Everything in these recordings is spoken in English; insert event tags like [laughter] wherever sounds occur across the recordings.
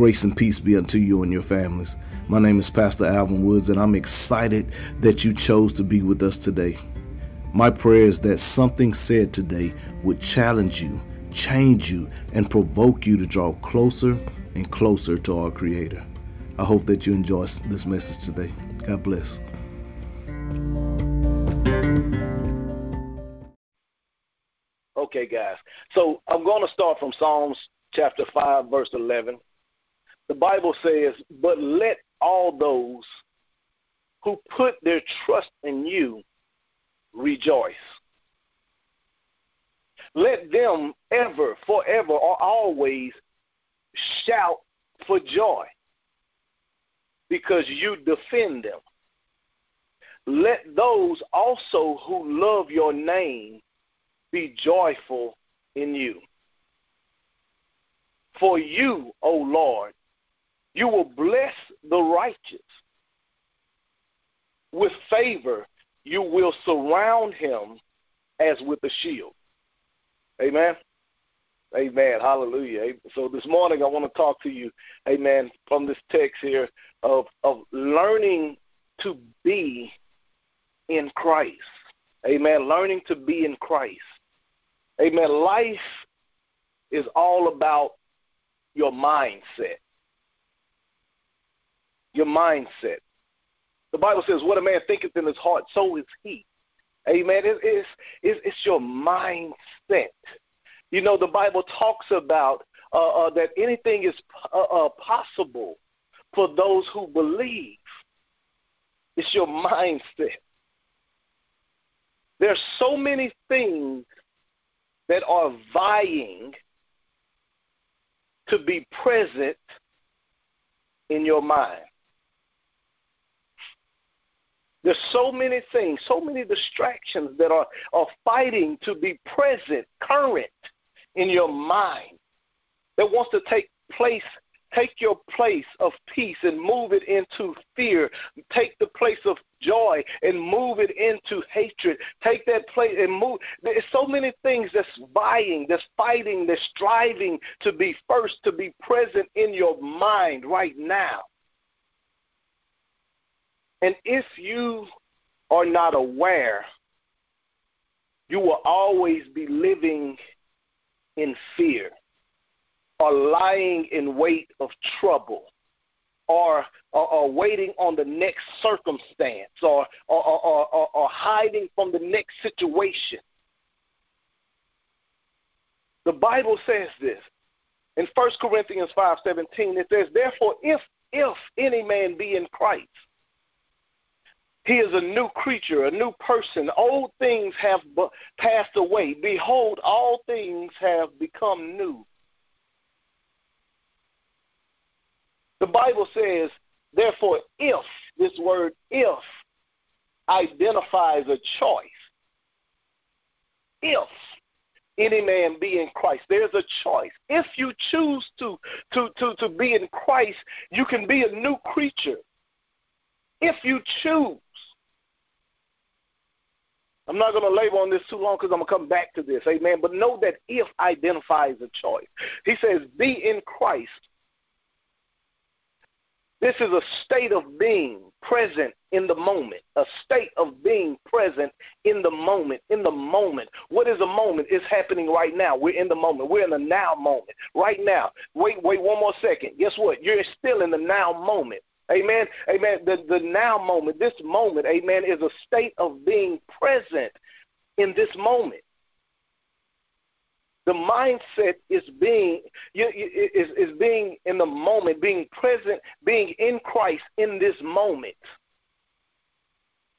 Grace and peace be unto you and your families. My name is Pastor Alvin Woods, and I'm excited that you chose to be with us today. My prayer is that something said today would challenge you, change you, and provoke you to draw closer and closer to our Creator. I hope that you enjoy this message today. God bless. Okay, guys. So I'm going to start from Psalms chapter 5, verse 11. The Bible says, But let all those who put their trust in you rejoice. Let them ever, forever, or always shout for joy because you defend them. Let those also who love your name be joyful in you. For you, O Lord, you will bless the righteous. With favor, you will surround him as with a shield. Amen. Amen. Hallelujah. So this morning I want to talk to you, amen, from this text here of, of learning to be in Christ. Amen. Learning to be in Christ. Amen. Life is all about your mindset. Your mindset. The Bible says, "What a man thinketh in his heart, so is he." Amen. It, it's, it's, it's your mindset. You know, the Bible talks about uh, uh, that anything is uh, uh, possible for those who believe. It's your mindset. There are so many things that are vying to be present in your mind. There's so many things, so many distractions that are, are fighting to be present, current in your mind, that wants to take place Take your place of peace and move it into fear. Take the place of joy and move it into hatred. Take that place and move. There's so many things that's vying, that's fighting, that's striving to be first, to be present in your mind right now. And if you are not aware, you will always be living in fear are lying in wait of trouble or, or, or waiting on the next circumstance or, or, or, or hiding from the next situation. The Bible says this. In 1 Corinthians 5:17 it says therefore if if any man be in Christ he is a new creature, a new person. Old things have passed away. Behold, all things have become new. The Bible says, therefore, if, this word if, identifies a choice. If any man be in Christ, there's a choice. If you choose to, to, to, to be in Christ, you can be a new creature. If you choose. I'm not going to labor on this too long because I'm going to come back to this. Amen. But know that if identifies a choice. He says, be in Christ this is a state of being present in the moment, a state of being present in the moment, in the moment. What is a moment? It's happening right now. We're in the moment. We're in the now moment. Right now. Wait, wait one more second. Guess what? You're still in the now moment. Amen. Amen. The, the now moment, this moment, amen, is a state of being present in this moment. The mindset is being is, is being in the moment, being present, being in Christ in this moment.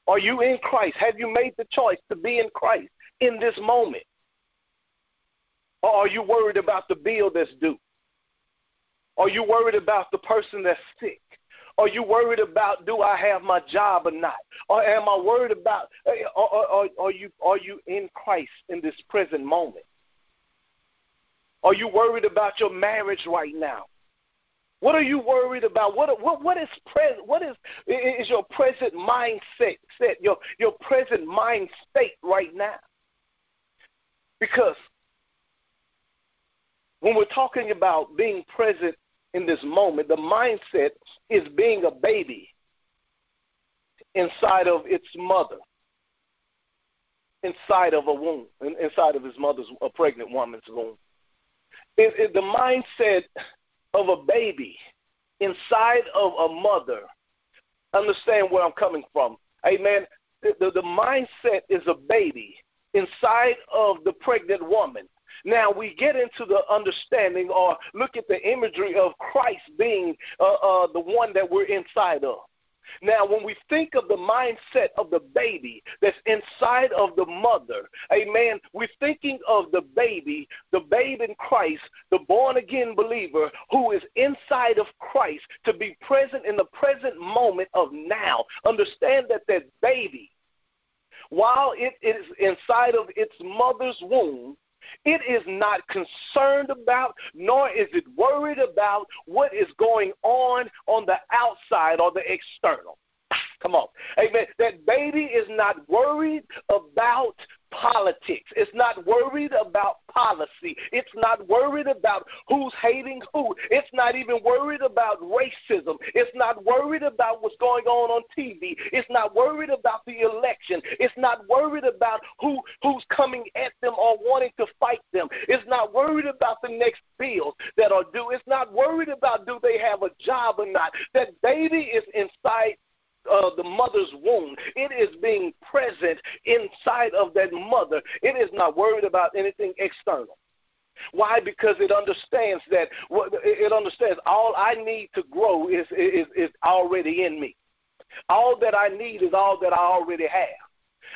Are you in Christ? Have you made the choice to be in Christ in this moment? Or are you worried about the bill that's due? Are you worried about the person that's sick? Are you worried about do I have my job or not? Or am I worried about eh, are, are, are you are you in Christ in this present moment? Are you worried about your marriage right now? What are you worried about? What what what is present? What is is your present mindset? Set your your present mind state right now. Because when we're talking about being present in this moment, the mindset is being a baby inside of its mother, inside of a womb, inside of his mother's, a pregnant woman's womb. It, it, the mindset of a baby inside of a mother. Understand where I'm coming from. Amen. The, the, the mindset is a baby inside of the pregnant woman. Now we get into the understanding or look at the imagery of Christ being uh, uh, the one that we're inside of. Now, when we think of the mindset of the baby that's inside of the mother, amen, we're thinking of the baby, the babe in Christ, the born again believer who is inside of Christ to be present in the present moment of now. Understand that that baby, while it is inside of its mother's womb, it is not concerned about, nor is it worried about what is going on on the outside or the external. Come on. Amen. That baby is not worried about politics. It's not worried about policy. It's not worried about who's hating who. It's not even worried about racism. It's not worried about what's going on on TV. It's not worried about the election. It's not worried about who who's coming at them or wanting to fight them. It's not worried about the next bills that are due. It's not worried about do they have a job or not. That baby is inside uh, the mother's womb. It is being present inside of that mother. It is not worried about anything external. Why? Because it understands that it understands all I need to grow is is is already in me. All that I need is all that I already have.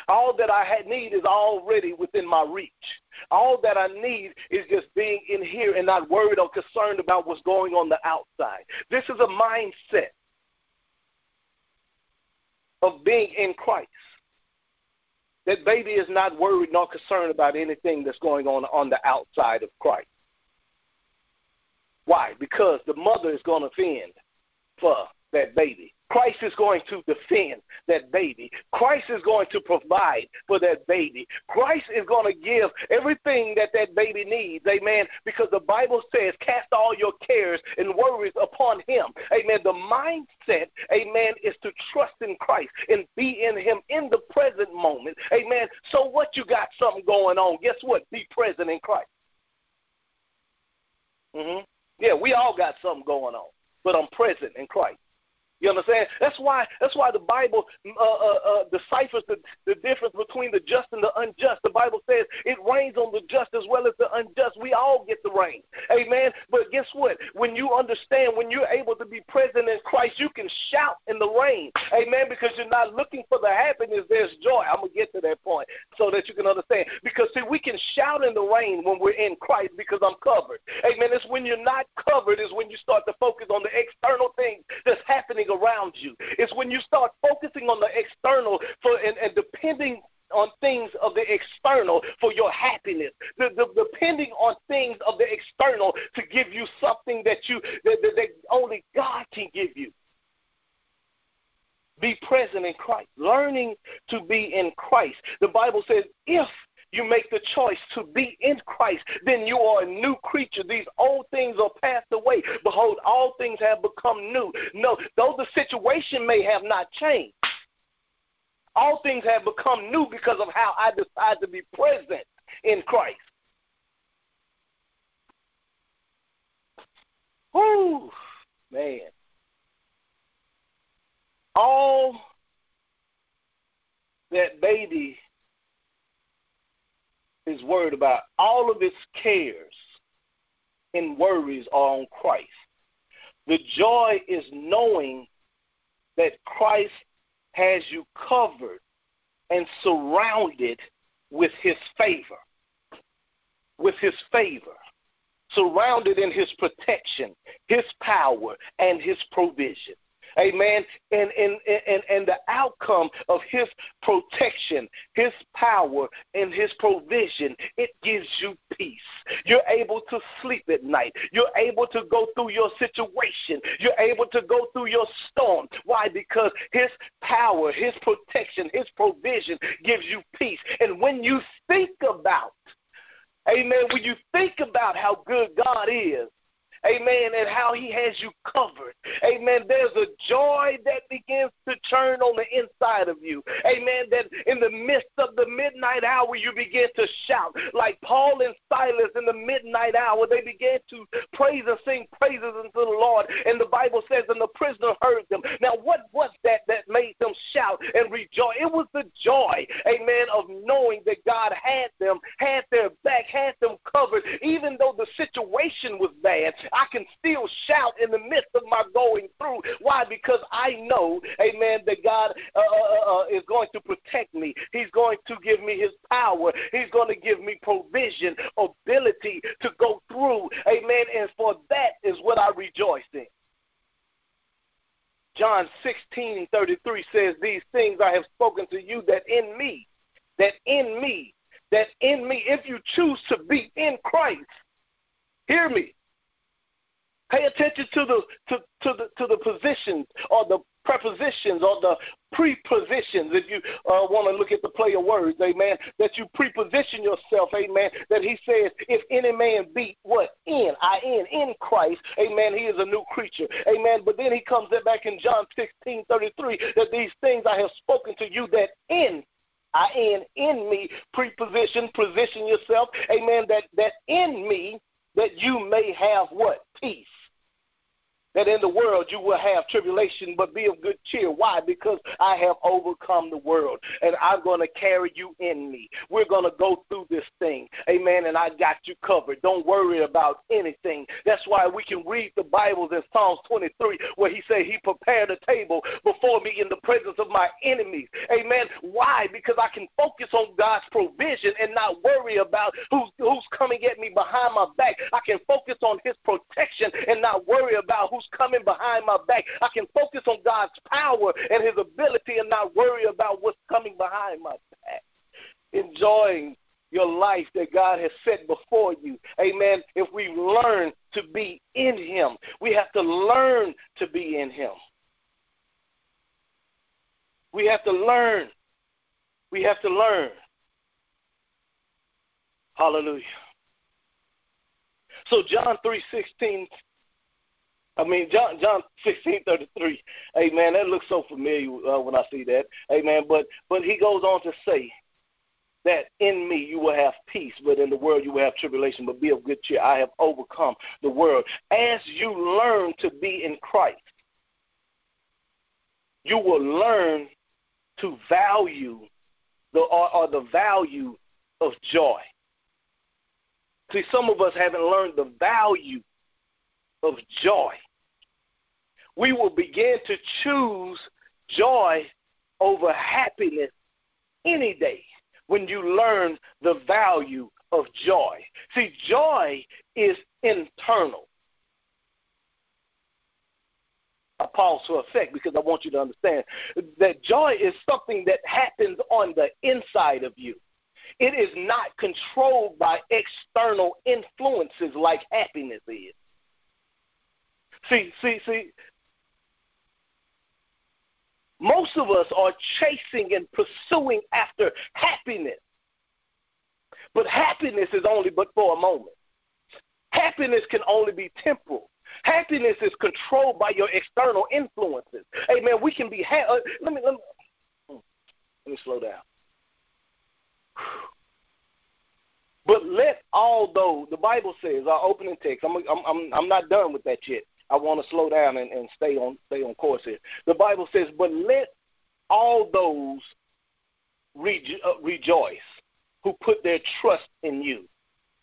All that I need is already within my reach. All that I need is just being in here and not worried or concerned about what's going on the outside. This is a mindset of being in Christ. That baby is not worried nor concerned about anything that's going on on the outside of Christ. Why? Because the mother is going to fend for that baby. Christ is going to defend that baby. Christ is going to provide for that baby. Christ is going to give everything that that baby needs. Amen. Because the Bible says, cast all your cares and worries upon him. Amen. The mindset, amen, is to trust in Christ and be in him in the present moment. Amen. So what you got something going on, guess what? Be present in Christ. Mm-hmm. Yeah, we all got something going on, but I'm present in Christ. You understand? That's why that's why the Bible uh, uh, uh, deciphers the, the difference between the just and the unjust. The Bible says it rains on the just as well as the unjust. We all get the rain. Amen. But guess what? When you understand, when you're able to be present in Christ, you can shout in the rain. Amen. Because you're not looking for the happiness, there's joy. I'm gonna get to that point so that you can understand. Because see, we can shout in the rain when we're in Christ because I'm covered. Amen. It's when you're not covered is when you start to focus on the external things that's happening happening around you. It's when you start focusing on the external for and, and depending on things of the external for your happiness, the, the, depending on things of the external to give you something that you that, that, that only God can give you. Be present in Christ, learning to be in Christ. The Bible says, if you make the choice to be in Christ, then you are a new creature. These old things are passed away. Behold, all things have become new. No, though the situation may have not changed, all things have become new because of how I decide to be present in Christ. Whoo, man. All that baby is worried about. All of its cares and worries are on Christ. The joy is knowing that Christ has you covered and surrounded with his favor. With his favor. Surrounded in his protection, his power, and his provision. Amen. And, and, and, and the outcome of his protection, his power, and his provision, it gives you peace. You're able to sleep at night. You're able to go through your situation. You're able to go through your storm. Why? Because his power, his protection, his provision gives you peace. And when you think about, amen, when you think about how good God is, Amen. And how He has you covered. Amen. There's a joy that begins to turn on the inside of you. Amen. That in the midst of the midnight hour, you begin to shout. Like Paul and Silas in the midnight hour, they began to praise and sing praises unto the Lord. And the Bible says, and the prisoner heard them. Now, what was that that made them shout and rejoice? It was the joy, amen, of knowing that God had them, had their back, had them covered. Even though the situation was bad, I can still shout in the midst of my going through. Why? Because I know, amen, that God uh, uh, uh, is going to protect me. He's going to give me his power. He's going to give me provision, ability to go through. Amen. And for that is what I rejoice in. John 16, 33 says, These things I have spoken to you that in me, that in me, that in me, if you choose to be in Christ, hear me. Pay attention to the to, to the to the positions or the prepositions or the prepositions, if you uh, want to look at the play of words, amen, that you preposition yourself, amen, that he says, if any man be what? In, I in, in Christ, amen, he is a new creature, amen. But then he comes back in John 16, 33, that these things I have spoken to you that in I in in me preposition, position yourself, amen, that, that in me that you may have what? Peace that in the world you will have tribulation, but be of good cheer. Why? Because I have overcome the world, and I'm going to carry you in me. We're going to go through this thing. Amen. And I got you covered. Don't worry about anything. That's why we can read the Bibles in Psalms 23, where he said, He prepared a table before me in the presence of my enemies. Amen. Why? Because I can focus on God's provision and not worry about who's, who's coming at me behind my back. I can focus on His protection and not worry about who's coming behind my back. I can focus on God's power and his ability and not worry about what's coming behind my back. Enjoying your life that God has set before you. Amen. If we learn to be in him, we have to learn to be in him. We have to learn. We have to learn. Hallelujah. So John 3:16 I mean, John John sixteen thirty three. Hey man, that looks so familiar uh, when I see that. Hey man, but but he goes on to say that in me you will have peace, but in the world you will have tribulation. But be of good cheer. I have overcome the world. As you learn to be in Christ, you will learn to value the or, or the value of joy. See, some of us haven't learned the value of joy we will begin to choose joy over happiness any day when you learn the value of joy. See, joy is internal. I pause for effect because I want you to understand that joy is something that happens on the inside of you. It is not controlled by external influences like happiness is. See, see, see, most of us are chasing and pursuing after happiness. But happiness is only but for a moment. Happiness can only be temporal. Happiness is controlled by your external influences. Hey man, we can be. Ha- uh, let me let me hmm, let me slow down. But let all those. The Bible says our opening text. I'm I'm I'm, I'm not done with that yet. I want to slow down and, and stay on stay on course here. The Bible says, "But let all those rejo- uh, rejoice who put their trust in you."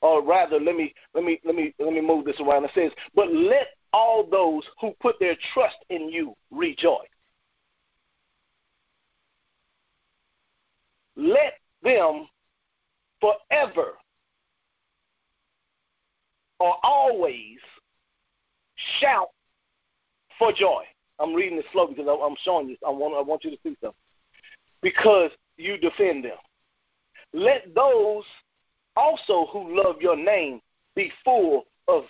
Or rather, let me let me let me let me move this around. It says, "But let all those who put their trust in you rejoice." Let them forever or always shout for joy. I'm reading it slow because I'm showing you. I want I want you to see something. Because you defend them. Let those also who love your name be full of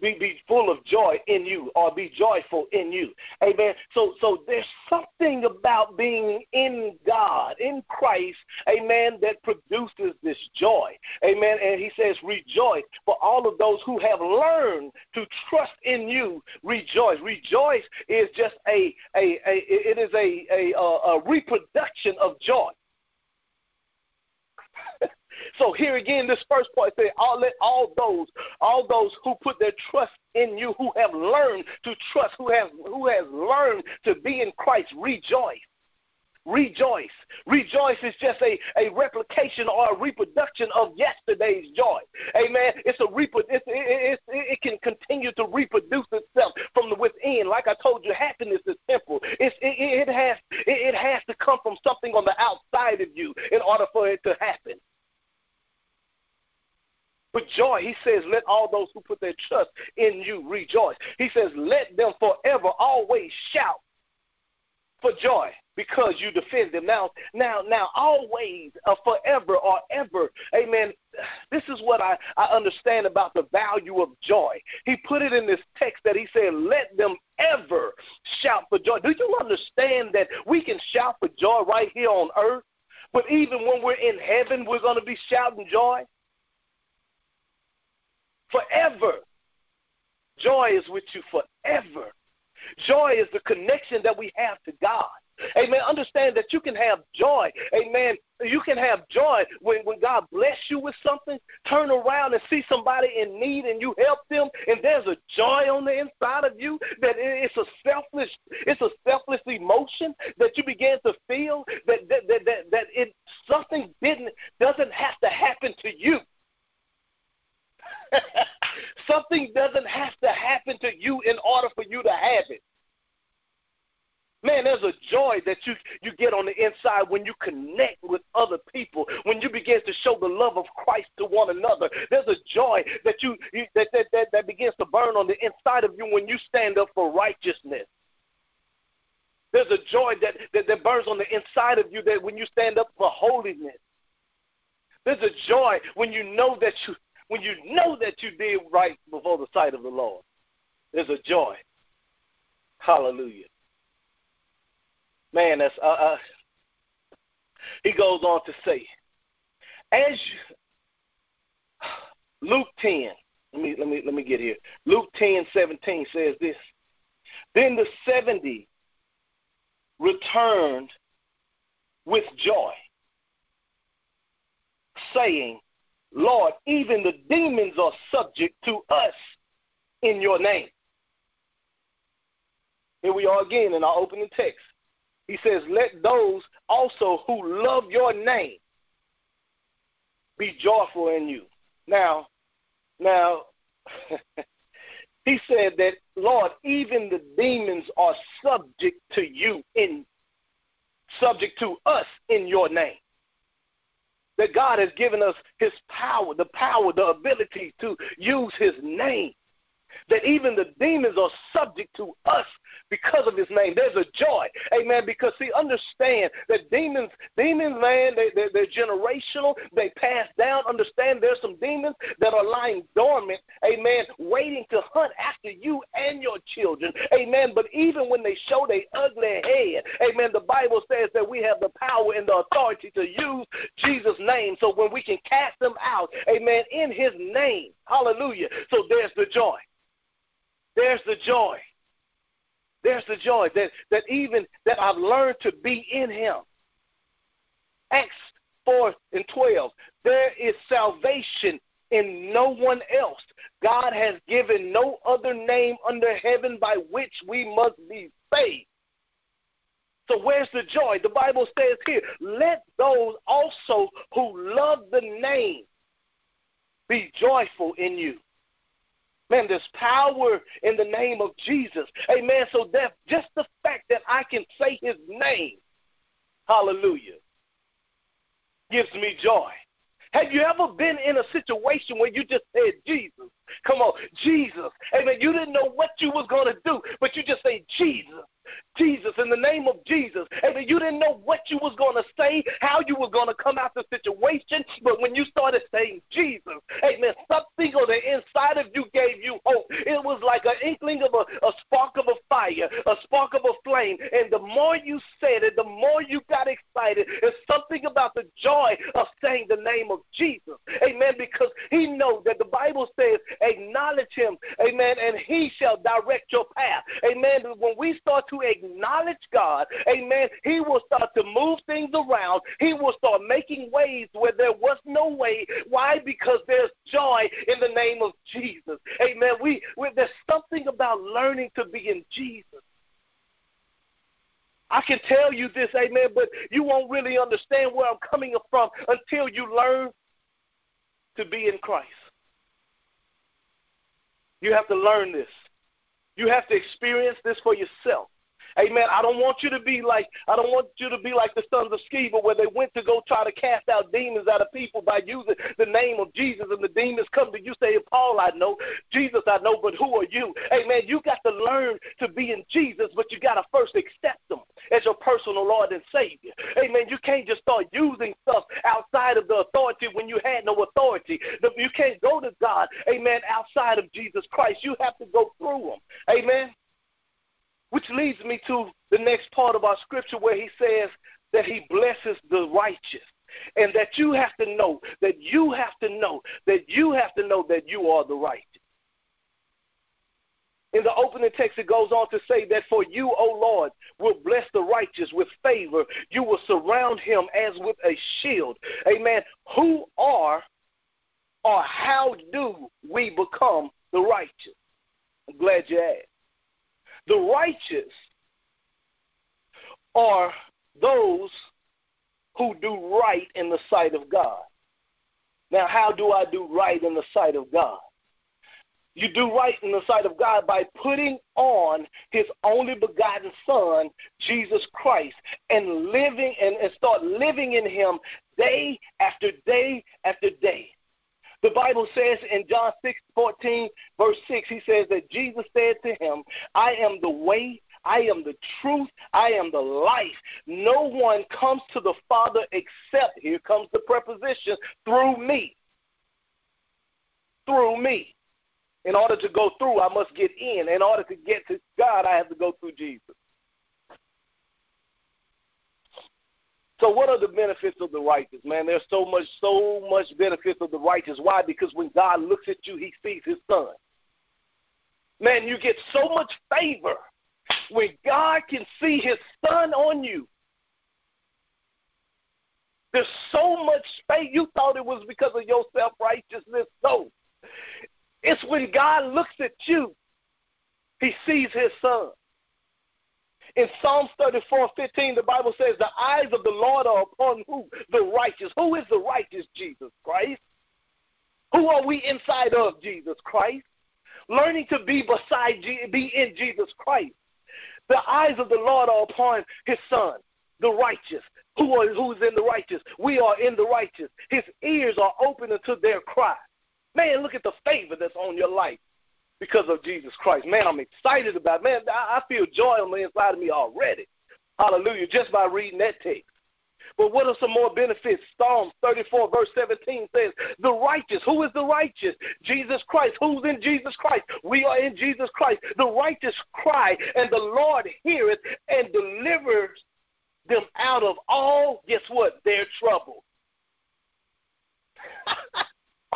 be, be full of joy in you or be joyful in you. Amen. So so there's something about being in God, in Christ, amen, that produces this joy. Amen. And he says, rejoice for all of those who have learned to trust in you. Rejoice. Rejoice is just a a, a it is a, a, a reproduction of joy. So here again, this first part says, all, let all those, all those who put their trust in you, who have learned to trust, who have who has learned to be in Christ, rejoice. Rejoice. Rejoice is just a, a replication or a reproduction of yesterday's joy. Amen. It's a reprodu- it's, it, it, it can continue to reproduce itself from the within. Like I told you, happiness is temporal. It's, it, it has it, it has to come from something on the outside of you in order for it to happen. Joy, he says, let all those who put their trust in you rejoice. He says, let them forever always shout for joy because you defend them. Now, now, now, always, uh, forever or ever. Amen. This is what I, I understand about the value of joy. He put it in this text that he said, let them ever shout for joy. Do you understand that we can shout for joy right here on earth? But even when we're in heaven, we're going to be shouting joy? Forever. Joy is with you forever. Joy is the connection that we have to God. Amen. Understand that you can have joy. Amen. You can have joy when, when God bless you with something. Turn around and see somebody in need and you help them, and there's a joy on the inside of you that it's a selfless, it's a selfless emotion that you begin to feel that that that that, that it something didn't doesn't have to happen to you. [laughs] Something doesn't have to happen to you in order for you to have it. Man, there's a joy that you, you get on the inside when you connect with other people, when you begin to show the love of Christ to one another. There's a joy that you, you that, that, that, that begins to burn on the inside of you when you stand up for righteousness. There's a joy that, that, that burns on the inside of you that when you stand up for holiness. There's a joy when you know that you when you know that you did right before the sight of the Lord. There's a joy. Hallelujah. Man, that's uh, uh, he goes on to say, as you, [sighs] Luke ten. Let me let me let me get here. Luke ten seventeen says this. Then the seventy returned with joy, saying, Lord, even the demons are subject to us in your name. Here we are again in our opening text. He says, Let those also who love your name be joyful in you. Now, now, [laughs] he said that, Lord, even the demons are subject to you in subject to us in your name that God has given us his power, the power, the ability to use his name. That even the demons are subject to us because of his name. There's a joy. Amen. Because see, understand that demons, demons, man, they, they, they're generational. They pass down. Understand there's some demons that are lying dormant. Amen. Waiting to hunt after you and your children. Amen. But even when they show their ugly head, amen, the Bible says that we have the power and the authority to use Jesus' name. So when we can cast them out, amen, in his name. Hallelujah. So there's the joy. There's the joy. There's the joy that, that even that I've learned to be in him. Acts 4 and 12. There is salvation in no one else. God has given no other name under heaven by which we must be saved. So where's the joy? The Bible says here, let those also who love the name be joyful in you. Man, there's power in the name of Jesus. Amen. So that just the fact that I can say his name, hallelujah, gives me joy. Have you ever been in a situation where you just said Jesus? Come on, Jesus. Amen. You didn't know what you was going to do, but you just say Jesus. Jesus, in the name of Jesus. Amen. You didn't know what you was going to say, how you were going to come out the situation, but when you started saying Jesus, amen, something on the inside of you gave you hope. It was like an inkling of a, a spark of a fire, a spark of a flame. And the more you said it, the more you got excited. It's something about the joy of saying the name of Jesus. Amen. Because he knows that the Bible says, acknowledge him. Amen. And he shall direct your path. Amen. When we start to acknowledge God, amen, he will start to move things around. He will start making ways where there was no way. Why? Because there's joy in the name of Jesus. Amen. We, we there's something about learning to be in Jesus. I can tell you this, amen, but you won't really understand where I'm coming from until you learn to be in Christ. You have to learn this. You have to experience this for yourself. Amen. I don't want you to be like I don't want you to be like the sons of Sceva where they went to go try to cast out demons out of people by using the name of Jesus and the demons come to you say, Paul, I know, Jesus I know, but who are you? Amen. You got to learn to be in Jesus, but you gotta first accept him as your personal Lord and Savior. Amen. You can't just start using stuff outside of the authority when you had no authority. You can't go to God, amen, outside of Jesus Christ. You have to go through him. Amen. Which leads me to the next part of our scripture where he says that he blesses the righteous. And that you have to know, that you have to know, that you have to know that you are the righteous. In the opening text, it goes on to say that for you, O Lord, will bless the righteous with favor. You will surround him as with a shield. Amen. Who are or how do we become the righteous? I'm glad you asked. The righteous are those who do right in the sight of God. Now, how do I do right in the sight of God? You do right in the sight of God by putting on his only begotten Son, Jesus Christ, and living and, and start living in him day after day after day. The Bible says in John 6 14, verse 6, he says that Jesus said to him, I am the way, I am the truth, I am the life. No one comes to the Father except, here comes the preposition, through me. Through me. In order to go through, I must get in. In order to get to God, I have to go through Jesus. So what are the benefits of the righteous, man? There's so much, so much benefits of the righteous. Why? Because when God looks at you, he sees his son. Man, you get so much favor when God can see his son on you. There's so much space. You thought it was because of your self righteousness. No. It's when God looks at you, he sees his son. In Psalms 34 15, the Bible says, The eyes of the Lord are upon who? The righteous. Who is the righteous? Jesus Christ. Who are we inside of? Jesus Christ. Learning to be beside, be in Jesus Christ. The eyes of the Lord are upon his son, the righteous. Who are, who's in the righteous? We are in the righteous. His ears are open unto their cry. Man, look at the favor that's on your life because of Jesus Christ. Man, I'm excited about it. Man, I feel joy on the inside of me already. Hallelujah, just by reading that text. But what are some more benefits? Psalms 34, verse 17 says, The righteous. Who is the righteous? Jesus Christ. Who's in Jesus Christ? We are in Jesus Christ. The righteous cry, and the Lord heareth and delivers them out of all, guess what? Their trouble. [laughs]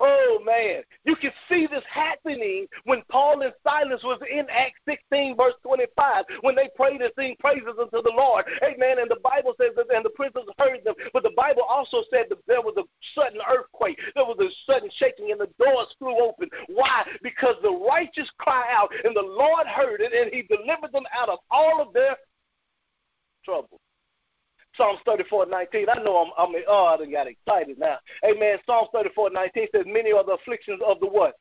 Oh man, you can see this happening when Paul and Silas was in Acts 16, verse 25, when they prayed and sing praises unto the Lord. Amen. And the Bible says that, and the prisoners heard them, but the Bible also said that there was a sudden earthquake, there was a sudden shaking, and the doors flew open. Why? Because the righteous cry out, and the Lord heard it, and He delivered them out of all of their trouble. Psalms 34, 19. I know I'm, I'm oh, I got excited now. Amen. Psalms 34, 19 says, Many are the afflictions of the what?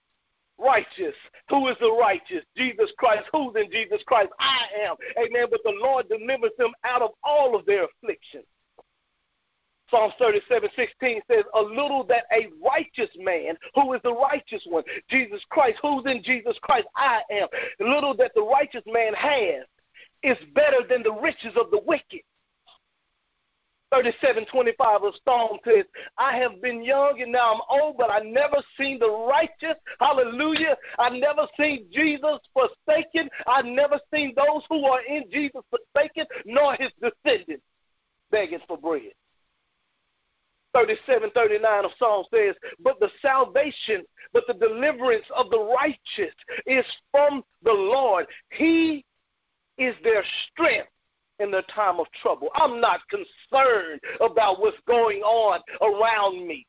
Righteous. Who is the righteous? Jesus Christ. Who's in Jesus Christ? I am. Amen. But the Lord delivers them out of all of their afflictions. Psalms 37, 16 says, A little that a righteous man, who is the righteous one? Jesus Christ. Who's in Jesus Christ? I am. A little that the righteous man has, is better than the riches of the wicked. 3725 of Psalm says, I have been young and now I'm old, but I never seen the righteous. Hallelujah. I never seen Jesus forsaken. I never seen those who are in Jesus forsaken, nor his descendants begging for bread. 37, 39 of Psalm says, But the salvation, but the deliverance of the righteous is from the Lord. He is their strength in the time of trouble. I'm not concerned about what's going on around me.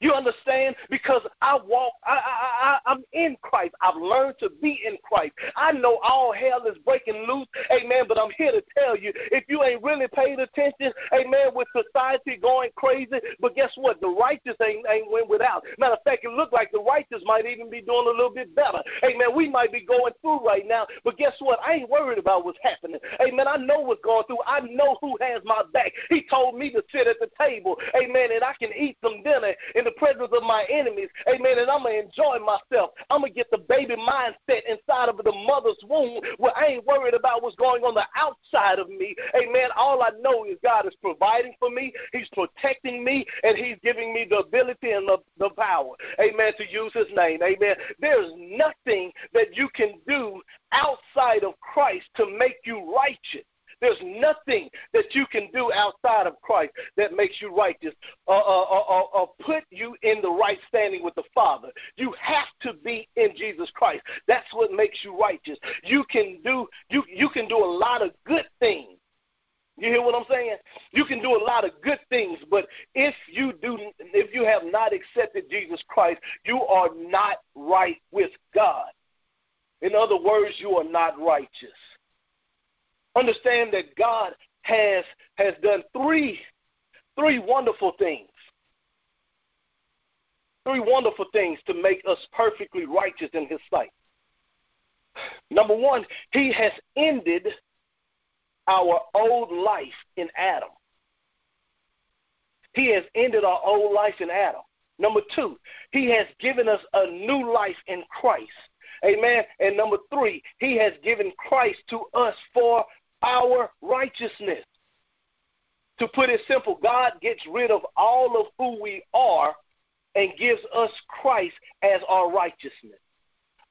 You understand? Because I walk, I, I, I, I'm in Christ. I've learned to be in Christ. I know all hell is breaking loose, amen. But I'm here to tell you, if you ain't really paid attention, amen, with society going crazy, but guess what? The righteous ain't, ain't went without. Matter of fact, it look like the righteous might even be doing a little bit better. Amen. We might be going through right now, but guess what? I ain't worried about what's happening. Amen. I know what's going through. I know who has my back. He told me to sit at the table, amen, and I can eat some dinner in the presence of my enemies. Amen. And I'm going to enjoy myself. I'm going to get the baby mindset inside of the mother's womb where I ain't worried about what's going on the outside of me. Amen. All I know is God is providing for me, He's protecting me, and He's giving me the ability and the, the power. Amen. To use His name. Amen. There's nothing that you can do outside of Christ to make you righteous. There's nothing that you can do outside of Christ that makes you righteous or, or, or, or, put you in the right standing with the Father. You have to be in Jesus Christ. That's what makes you righteous. You can do you you can do a lot of good things. You hear what I'm saying? You can do a lot of good things, but if you do if you have not accepted Jesus Christ, you are not right with God. In other words, you are not righteous. Understand that God has has done three three wonderful things. Three wonderful things to make us perfectly righteous in his sight. Number one, he has ended our old life in Adam. He has ended our old life in Adam. Number two, he has given us a new life in Christ. Amen. And number three, he has given Christ to us for our righteousness. To put it simple, God gets rid of all of who we are and gives us Christ as our righteousness.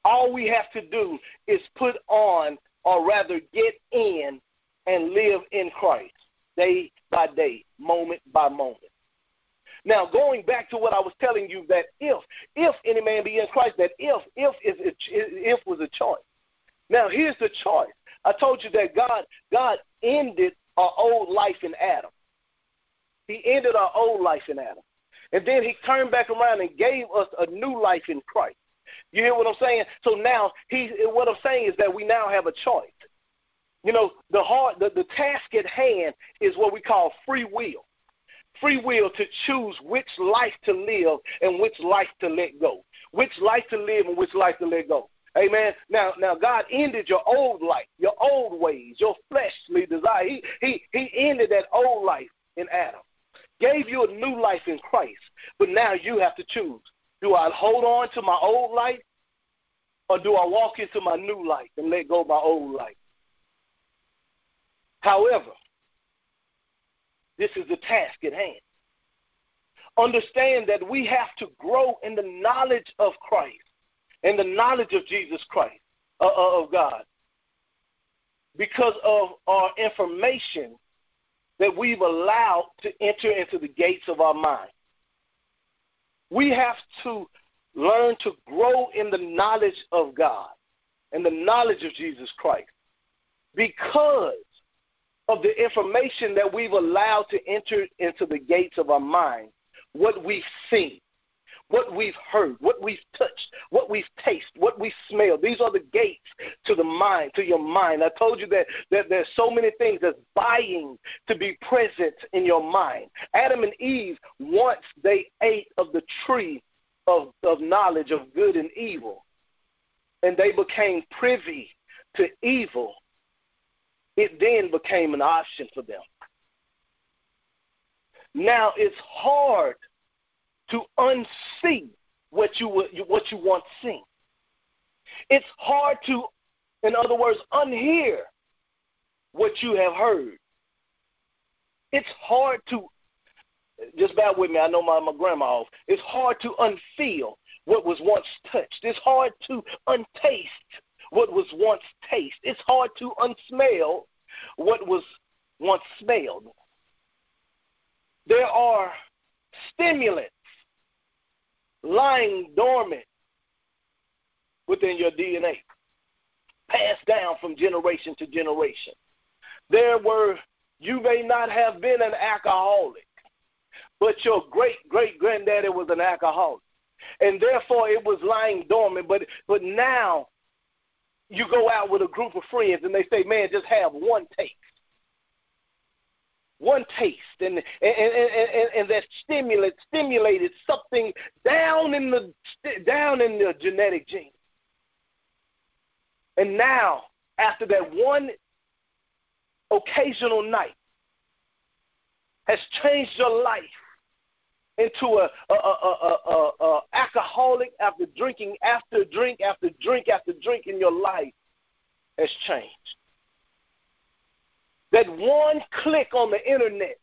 All we have to do is put on, or rather get in, and live in Christ day by day, moment by moment. Now, going back to what I was telling you, that if if any man be in Christ, that if if is if was a choice. Now, here's the choice. I told you that God God ended our old life in Adam. He ended our old life in Adam. And then he turned back around and gave us a new life in Christ. You hear what I'm saying? So now he what I'm saying is that we now have a choice. You know, the hard the, the task at hand is what we call free will. Free will to choose which life to live and which life to let go. Which life to live and which life to let go. Amen. Now, now God ended your old life, your old ways, your fleshly desire. He, he, he ended that old life in Adam, gave you a new life in Christ. But now you have to choose: Do I hold on to my old life, or do I walk into my new life and let go of my old life? However, this is the task at hand. Understand that we have to grow in the knowledge of Christ and the knowledge of Jesus Christ, uh, uh, of God, because of our information that we've allowed to enter into the gates of our mind. We have to learn to grow in the knowledge of God and the knowledge of Jesus Christ because of the information that we've allowed to enter into the gates of our mind, what we've seen, what we've heard, what we've touched, what we've tasted, what we've smelled. These are the gates to the mind, to your mind. I told you that, that there's so many things that's buying to be present in your mind. Adam and Eve, once they ate of the tree of, of knowledge of good and evil, and they became privy to evil, it then became an option for them. Now it's hard to unsee what you what you once seen. It's hard to, in other words, unhear what you have heard. It's hard to, just bear with me, I know my, my grandma off. It's hard to unfeel what was once touched. It's hard to untaste what was once taste. It's hard to unsmell what was once smelled. There are stimulants lying dormant within your DNA, passed down from generation to generation. There were, you may not have been an alcoholic, but your great great granddaddy was an alcoholic. And therefore it was lying dormant. But but now you go out with a group of friends and they say, Man, just have one taste one taste and and, and, and, and that stimulate stimulated something down in the down in the genetic gene. And now, after that one occasional night has changed your life into a, a, a, a, a alcoholic after drinking after drink after drink after drink in your life has changed. That one click on the internet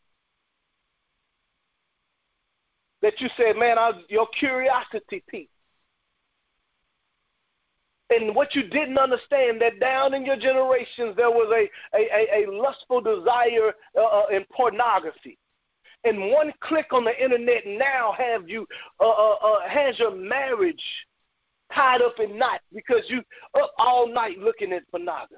that you said, man, I, your curiosity piqued. And what you didn't understand that down in your generations there was a, a, a, a lustful desire uh, uh in pornography. And one click on the internet now have you uh, uh, uh, has your marriage tied up in knots because you up all night looking at pornography.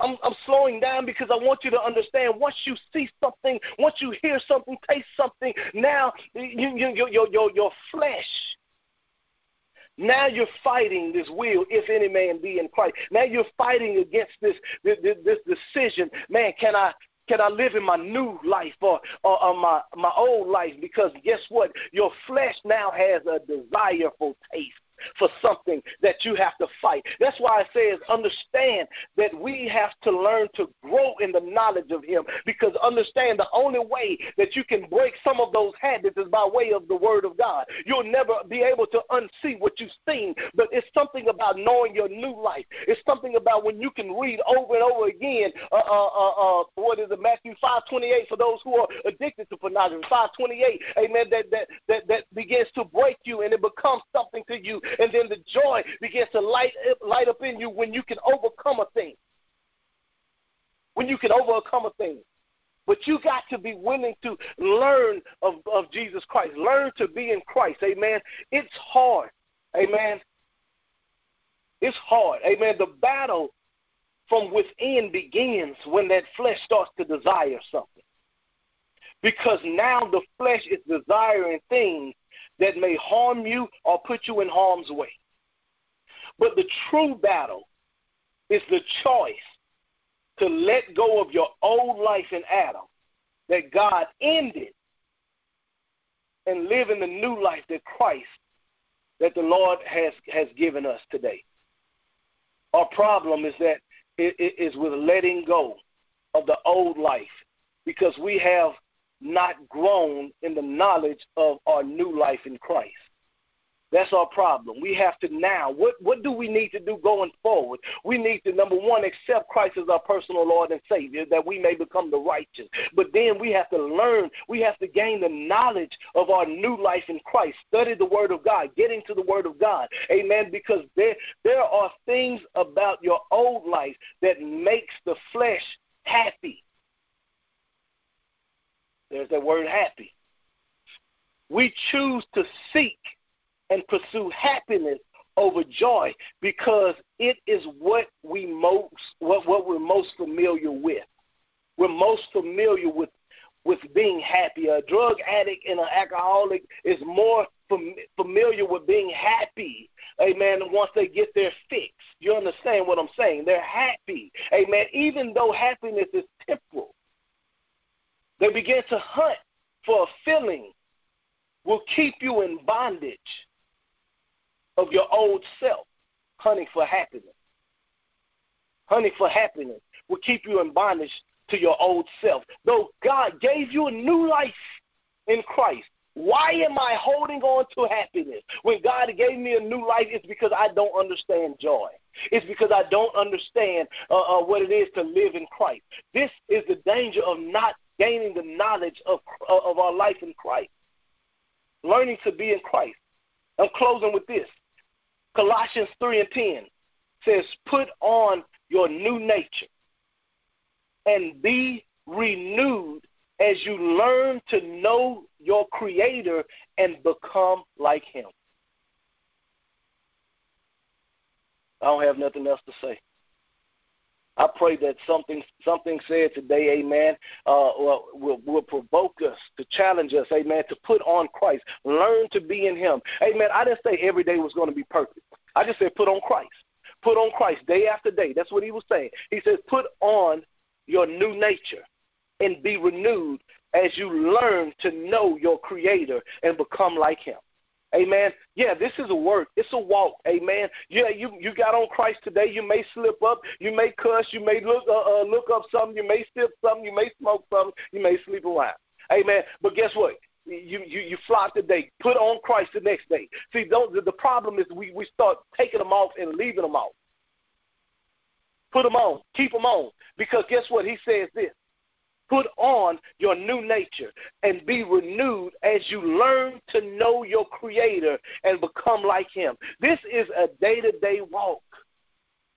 I'm, I'm slowing down because I want you to understand once you see something, once you hear something, taste something, now you, you, your, your, your, your flesh now you're fighting this will, if any man be in Christ. Now you're fighting against this this, this decision. Man, can I can I live in my new life or, or, or, my my old life? Because guess what? Your flesh now has a desire for taste for something that you have to fight. That's why it says, understand that we have to learn to grow in the knowledge of Him. Because understand the only way that you can break some of those habits is by way of the Word of God. You'll never be able to unsee what you've seen, but it's something about knowing your new life. It's something about when you can read over and over again. Uh, uh, uh, uh what is it, Matthew five twenty eight for those who are addicted to pornography. Five twenty eight, amen. That that that that begins to break you and it becomes something to you and then the joy begins to light light up in you when you can overcome a thing. When you can overcome a thing. But you got to be willing to learn of, of Jesus Christ. Learn to be in Christ. Amen. It's hard. Amen. It's hard. Amen. The battle from within begins when that flesh starts to desire something. Because now the flesh is desiring things that may harm you or put you in harm's way. But the true battle is the choice to let go of your old life in Adam that God ended and live in the new life that Christ that the Lord has has given us today. Our problem is that it is with letting go of the old life because we have not grown in the knowledge of our new life in Christ. That's our problem. We have to now, what, what do we need to do going forward? We need to, number one, accept Christ as our personal Lord and Savior that we may become the righteous. But then we have to learn, we have to gain the knowledge of our new life in Christ. Study the Word of God, get into the Word of God. Amen. Because there, there are things about your old life that makes the flesh happy. There's that word happy. We choose to seek and pursue happiness over joy because it is what we most what, what we're most familiar with. We're most familiar with with being happy. A drug addict and an alcoholic is more fam- familiar with being happy. Amen. Once they get their fix, you understand what I'm saying? They're happy. Amen. Even though happiness is temporal, they begin to hunt for a feeling will keep you in bondage of your old self, hunting for happiness. Hunting for happiness will keep you in bondage to your old self. Though God gave you a new life in Christ, Why am I holding on to happiness? When God gave me a new life, it's because I don't understand joy. It's because I don't understand uh, uh, what it is to live in Christ. This is the danger of not gaining the knowledge of, of our life in Christ. Learning to be in Christ. I'm closing with this. Colossians 3 and 10 says, Put on your new nature and be renewed as you learn to know your Creator and become like Him. I don't have nothing else to say. I pray that something something said today, Amen, uh, will, will, will provoke us to challenge us, Amen, to put on Christ, learn to be in Him, Amen. I didn't say every day was going to be perfect. I just said put on Christ, put on Christ day after day. That's what He was saying. He says put on your new nature and be renewed as you learn to know your Creator and become like Him. Amen. Yeah, this is a work. It's a walk. Amen. Yeah, you you got on Christ today. You may slip up. You may cuss. You may look uh, uh, look up something. You may sip something. You may smoke something. You may sleep around. Amen. But guess what? You you you flop today. Put on Christ the next day. See, don't, the, the problem is we we start taking them off and leaving them off. Put them on. Keep them on. Because guess what? He says this. Put on your new nature and be renewed as you learn to know your Creator and become like Him. This is a day to day walk.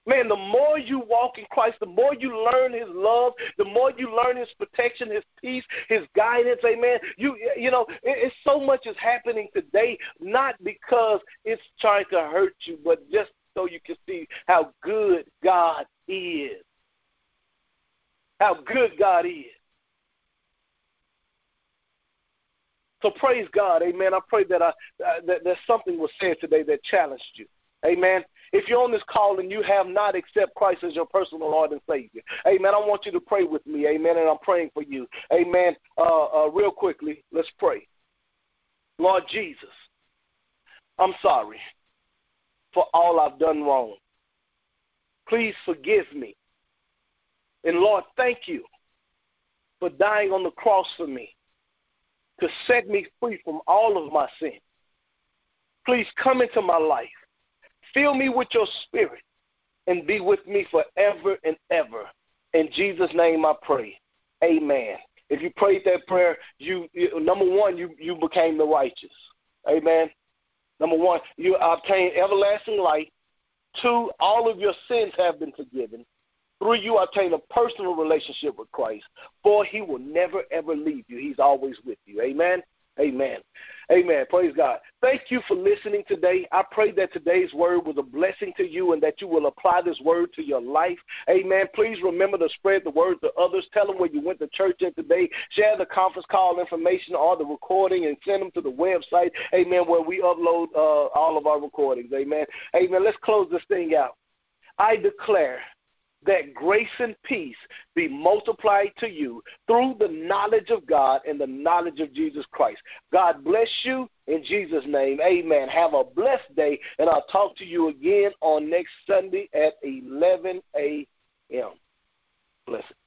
Man, the more you walk in Christ, the more you learn His love, the more you learn His protection, His peace, His guidance. Amen. You, you know, it's so much is happening today, not because it's trying to hurt you, but just so you can see how good God is. How good God is. So praise God, Amen. I pray that I uh, that, that something was said today that challenged you, Amen. If you're on this call and you have not accepted Christ as your personal Lord and Savior, Amen. I want you to pray with me, Amen. And I'm praying for you, Amen. Uh, uh, real quickly, let's pray. Lord Jesus, I'm sorry for all I've done wrong. Please forgive me. And Lord, thank you for dying on the cross for me to set me free from all of my sin. Please come into my life. Fill me with your spirit and be with me forever and ever. In Jesus' name I pray. Amen. If you prayed that prayer, you, you number one, you, you became the righteous. Amen. Number one, you obtained everlasting life. Two, all of your sins have been forgiven. Three, you attain a personal relationship with Christ. Four, he will never, ever leave you. He's always with you. Amen. Amen. Amen. Praise God. Thank you for listening today. I pray that today's word was a blessing to you and that you will apply this word to your life. Amen. Please remember to spread the word to others. Tell them where you went to church at today. Share the conference call information or the recording and send them to the website. Amen. Where we upload uh, all of our recordings. Amen. Amen. Let's close this thing out. I declare that grace and peace be multiplied to you through the knowledge of God and the knowledge of Jesus Christ. God bless you in Jesus' name. Amen. Have a blessed day, and I'll talk to you again on next Sunday at 11 a.m. Blessings.